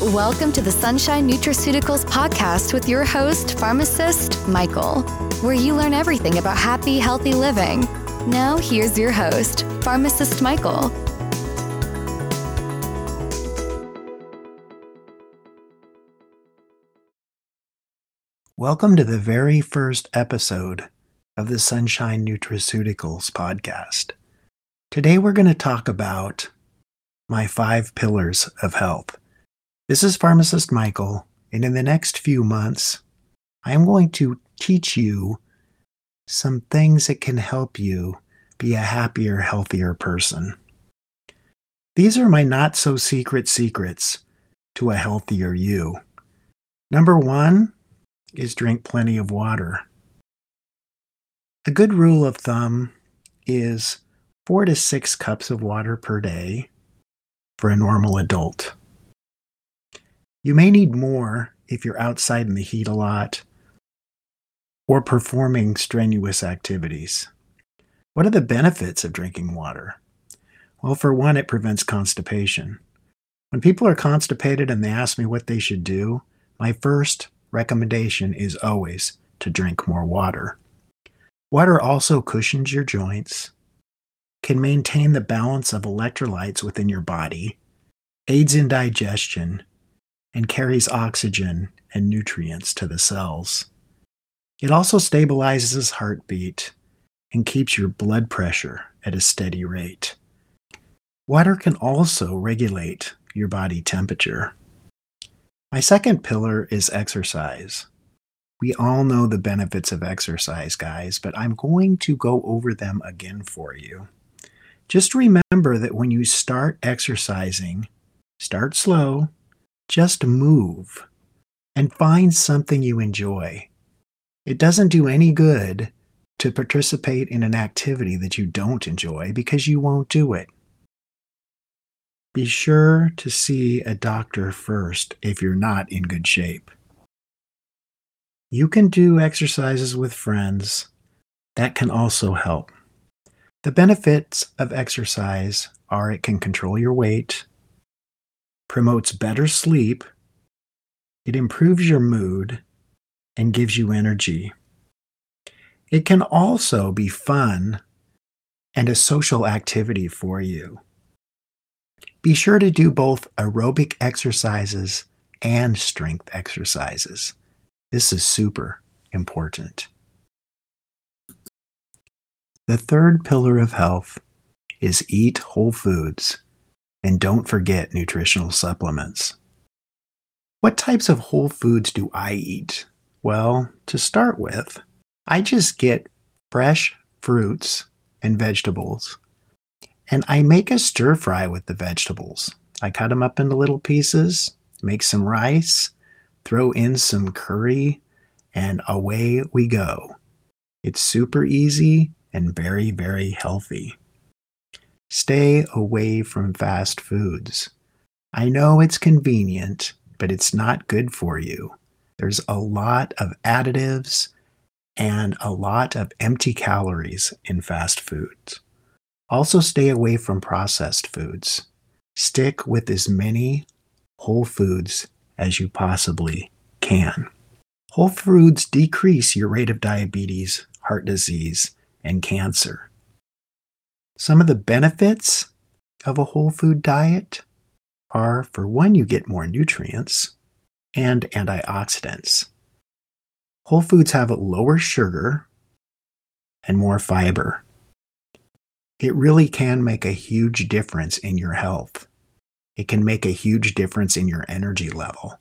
Welcome to the Sunshine Nutraceuticals podcast with your host, pharmacist Michael, where you learn everything about happy, healthy living. Now, here's your host, pharmacist Michael. Welcome to the very first episode of the Sunshine Nutraceuticals podcast. Today, we're going to talk about my five pillars of health. This is Pharmacist Michael, and in the next few months, I am going to teach you some things that can help you be a happier, healthier person. These are my not so secret secrets to a healthier you. Number one is drink plenty of water. A good rule of thumb is four to six cups of water per day for a normal adult. You may need more if you're outside in the heat a lot or performing strenuous activities. What are the benefits of drinking water? Well, for one, it prevents constipation. When people are constipated and they ask me what they should do, my first recommendation is always to drink more water. Water also cushions your joints, can maintain the balance of electrolytes within your body, aids in digestion, and carries oxygen and nutrients to the cells. It also stabilizes heartbeat and keeps your blood pressure at a steady rate. Water can also regulate your body temperature. My second pillar is exercise. We all know the benefits of exercise, guys, but I'm going to go over them again for you. Just remember that when you start exercising, start slow, just move and find something you enjoy. It doesn't do any good to participate in an activity that you don't enjoy because you won't do it. Be sure to see a doctor first if you're not in good shape. You can do exercises with friends. That can also help. The benefits of exercise are it can control your weight, promotes better sleep, it improves your mood, and gives you energy. It can also be fun and a social activity for you. Be sure to do both aerobic exercises and strength exercises. This is super important. The third pillar of health is eat whole foods and don't forget nutritional supplements. What types of whole foods do I eat? Well, to start with, I just get fresh fruits and vegetables, and I make a stir fry with the vegetables. I cut them up into little pieces, make some rice, throw in some curry, and away we go. It's super easy and very, very healthy. Stay away from fast foods. I know it's convenient, but it's not good for you. There's a lot of additives and a lot of empty calories in fast foods. Also, stay away from processed foods. Stick with as many whole foods as you possibly can. Whole foods decrease your rate of diabetes, heart disease, and cancer. Some of the benefits of a whole food diet are for one, you get more nutrients and antioxidants. Whole foods have lower sugar and more fiber. It really can make a huge difference in your health. It can make a huge difference in your energy level.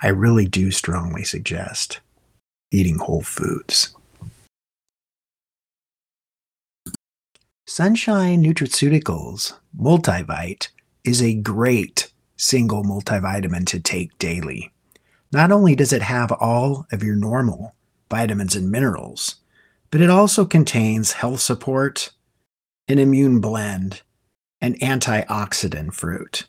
I really do strongly suggest eating whole foods. Sunshine Nutraceuticals Multivite is a great single multivitamin to take daily. Not only does it have all of your normal vitamins and minerals, but it also contains health support, an immune blend, and antioxidant fruit.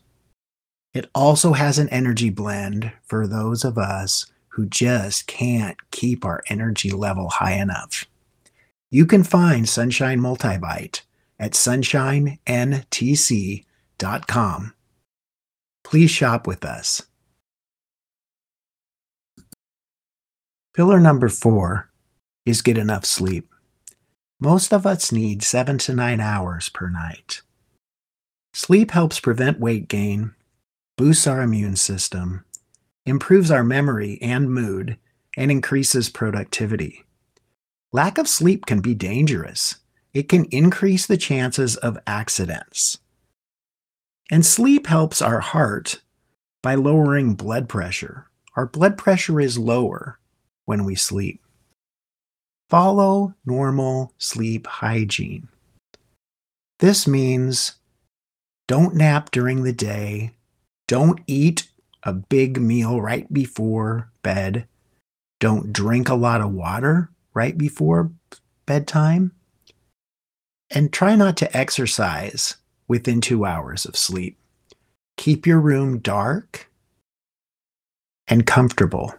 It also has an energy blend for those of us who just can't keep our energy level high enough. You can find Sunshine Multivite at sunshineNTC.com. Please shop with us. Pillar number four is get enough sleep. Most of us need seven to nine hours per night. Sleep helps prevent weight gain, boosts our immune system, improves our memory and mood, and increases productivity. Lack of sleep can be dangerous. It can increase the chances of accidents. And sleep helps our heart by lowering blood pressure. Our blood pressure is lower when we sleep. Follow normal sleep hygiene. This means don't nap during the day, don't eat a big meal right before bed, don't drink a lot of water right before bedtime, and try not to exercise within two hours of sleep. Keep your room dark and comfortable.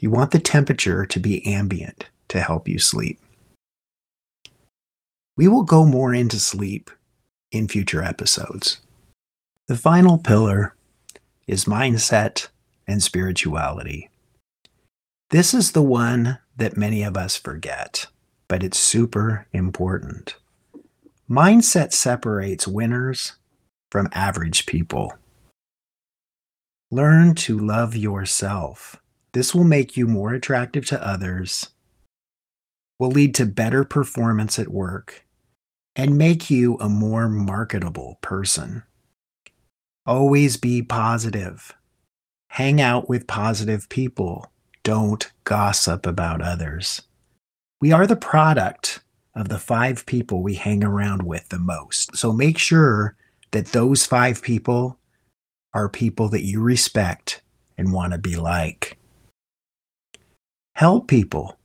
You want the temperature to be ambient to help you sleep. We will go more into sleep in future episodes. The final pillar is mindset and spirituality. This is the one that many of us forget, but it's super important. Mindset separates winners from average people. Learn to love yourself. This will make you more attractive to others, will lead to better performance at work, and make you a more marketable person. Always be positive. Hang out with positive people. Don't gossip about others. We are the product of the five people we hang around with the most. So make sure that those five people are people that you respect and want to be like. Help people.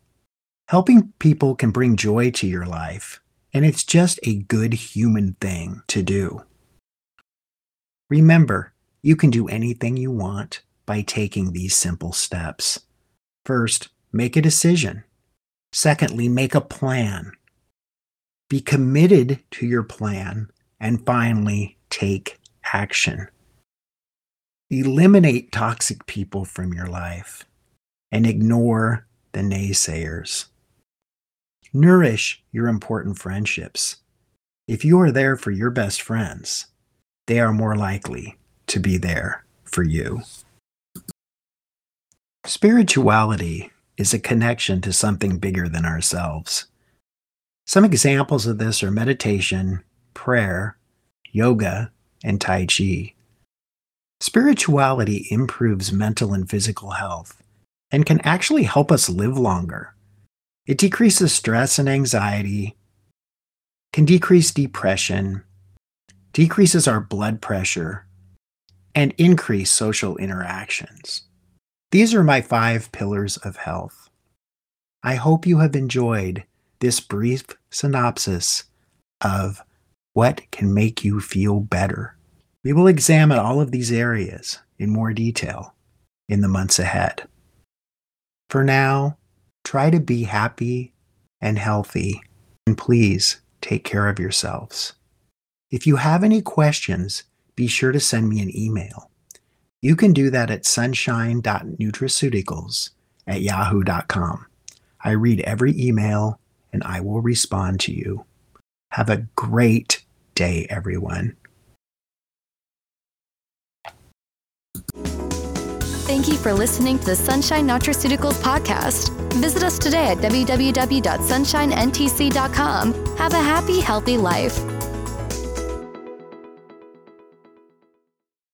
Helping people can bring joy to your life, and it's just a good human thing to do. Remember, you can do anything you want by taking these simple steps. First, make a decision. Secondly, make a plan. Be committed to your plan. And finally, take action. Eliminate toxic people from your life and ignore the naysayers. Nourish your important friendships. If you are there for your best friends, they are more likely to be there for you. Spirituality is a connection to something bigger than ourselves. Some examples of this are meditation, prayer, yoga, and Tai Chi. Spirituality improves mental and physical health and can actually help us live longer. It decreases stress and anxiety, can decrease depression, decreases our blood pressure, and increase social interactions. These are my five pillars of health. I hope you have enjoyed this brief synopsis of what can make you feel better. We will examine all of these areas in more detail in the months ahead. For now, try to be happy and healthy, and please take care of yourselves. If you have any questions, be sure to send me an email. You can do that at sunshine.nutraceuticals at yahoo.com. I read every email and I will respond to you. Have a great day, everyone. Thank you for listening to the Sunshine Nutraceuticals podcast. Visit us today at www.sunshinentc.com. Have a happy, healthy life.